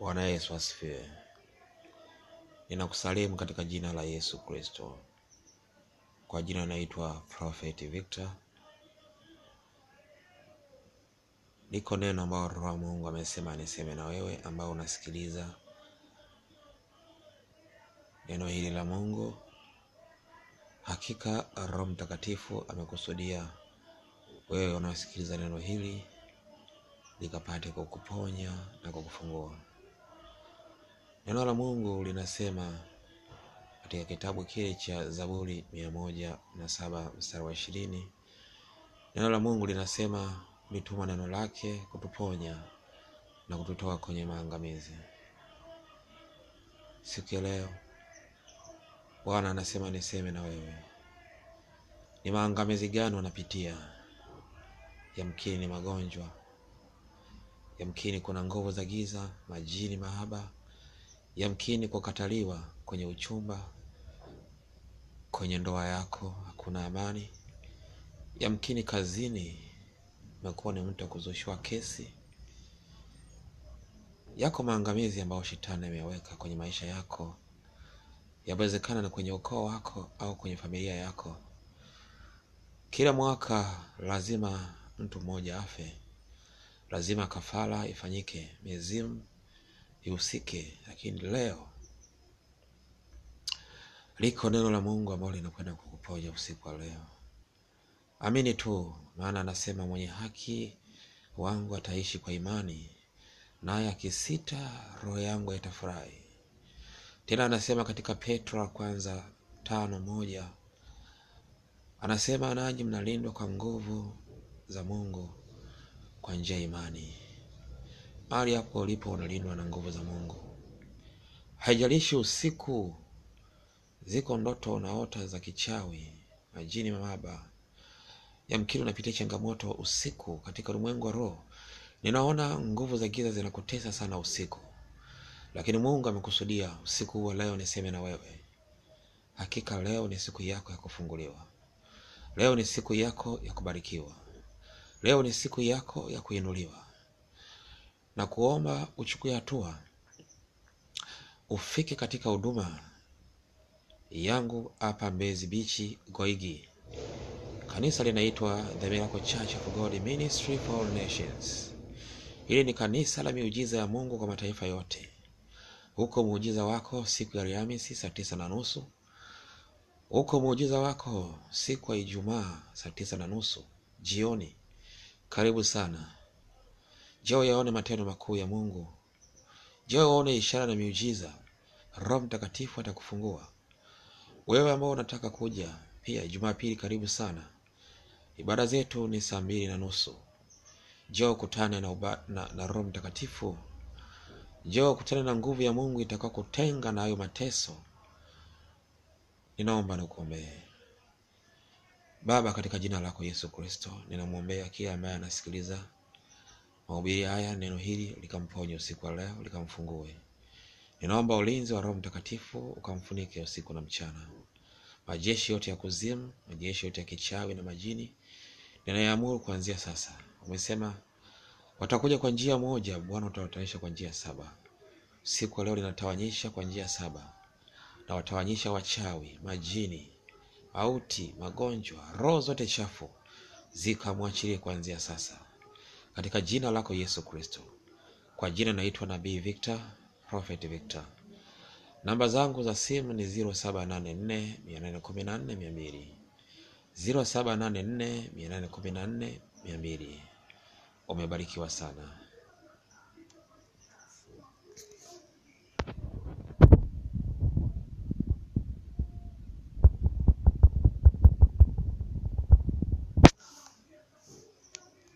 Bwana Yesu asifiwe. Ninakusalimu katika jina la Yesu Kristo. Kwa jina naitwa Prophet Victor. Liko neno ambalo Roho wa Mungu amesema niseme na wewe ambao unasikiliza neno hili la Mungu. Hakika Roho Mtakatifu amekusudia wewe unaosikiliza neno hili likapate kukuponya na kukufungua. Neno la Mungu linasema katika kitabu kile cha Zaburi mia moja na saba mstari wa ishirini neno la Mungu linasema lituma neno lake kutuponya na kututoa kwenye maangamizi. Siku ya leo Bwana anasema niseme na wewe, ni maangamizi gani unapitia? Yamkini ni magonjwa, yamkini kuna nguvu za giza, majini, mahaba, yamkini kukataliwa kwenye uchumba, kwenye ndoa yako hakuna amani, yamkini kazini umekuwa ni mtu wa kesi. Yako maangamizi ambayo shetani ameweka kwenye maisha yako, yawezekana na kwenye ukoo wako au kwenye familia yako. Kila mwaka lazima mtu mmoja afe, lazima kafara ifanyike, mizimu ihusike. Lakini leo liko neno la Mungu ambalo linakwenda kukuponya usiku wa leo. Amini tu, maana anasema mwenye haki wangu ataishi kwa imani, naye akisita, roho yangu itafurahi. Tena anasema katika Petro wa kwanza tano moja anasema nanyi mnalindwa kwa nguvu za Mungu kwa njia ya imani. Mahali hapo ulipo unalindwa na nguvu za Mungu. Haijalishi usiku ziko ndoto unaota za kichawi, majini, mababa, yamkini unapitia changamoto usiku katika ulimwengu wa roho. Ninaona nguvu za giza zinakutesa sana usiku, lakini Mungu amekusudia usiku huo leo niseme na wewe, hakika leo ni siku yako ya kufunguliwa. Leo ni siku yako ya kubarikiwa. Leo ni siku yako ya kuinuliwa, na kuomba uchukue hatua, ufike katika huduma yangu hapa Mbezi Beach Goigi. Kanisa linaitwa The Miracle Church of God Ministry for All Nations. Hili ni kanisa la miujiza ya Mungu kwa mataifa yote. Huko muujiza wako siku ya Alhamisi saa tisa na nusu huko muujiza wako siku ya Ijumaa saa tisa na nusu jioni. Karibu sana. Njoo yaone matendo makuu ya Mungu, Je, uone ishara na miujiza. Roho Mtakatifu atakufungua wewe ambao unataka kuja pia. Jumapili karibu sana. Ibada zetu ni saa mbili na nusu. Je, ukutane na, na, na Roho Mtakatifu. Je, ukutane na nguvu ya Mungu itakao kutenga na hayo mateso. Ninaomba nikuombee. Baba, katika jina lako Yesu Kristo, ninamwombea kila ambaye anasikiliza mahubiri haya, neno hili likamponye usiku wa leo, likamfungue. Ninaomba ulinzi wa Roho Mtakatifu ukamfunike usiku na mchana. Majeshi yote ya kuzimu, majeshi yote ya kichawi na majini, ninayaamuru kuanzia sasa. Umesema watakuja kwa njia moja, Bwana utawatanisha kwa njia saba. Siku wa leo linatawanyisha kwa njia saba, na watawanyisha wachawi, majini, mauti, magonjwa, roho zote chafu zikamwachilie kuanzia sasa, katika jina lako Yesu Kristo. Kwa jina naitwa Nabii Victor, Prophet Victor. Namba zangu za simu ni 0784 814 200, 0784 814 200. Umebarikiwa sana.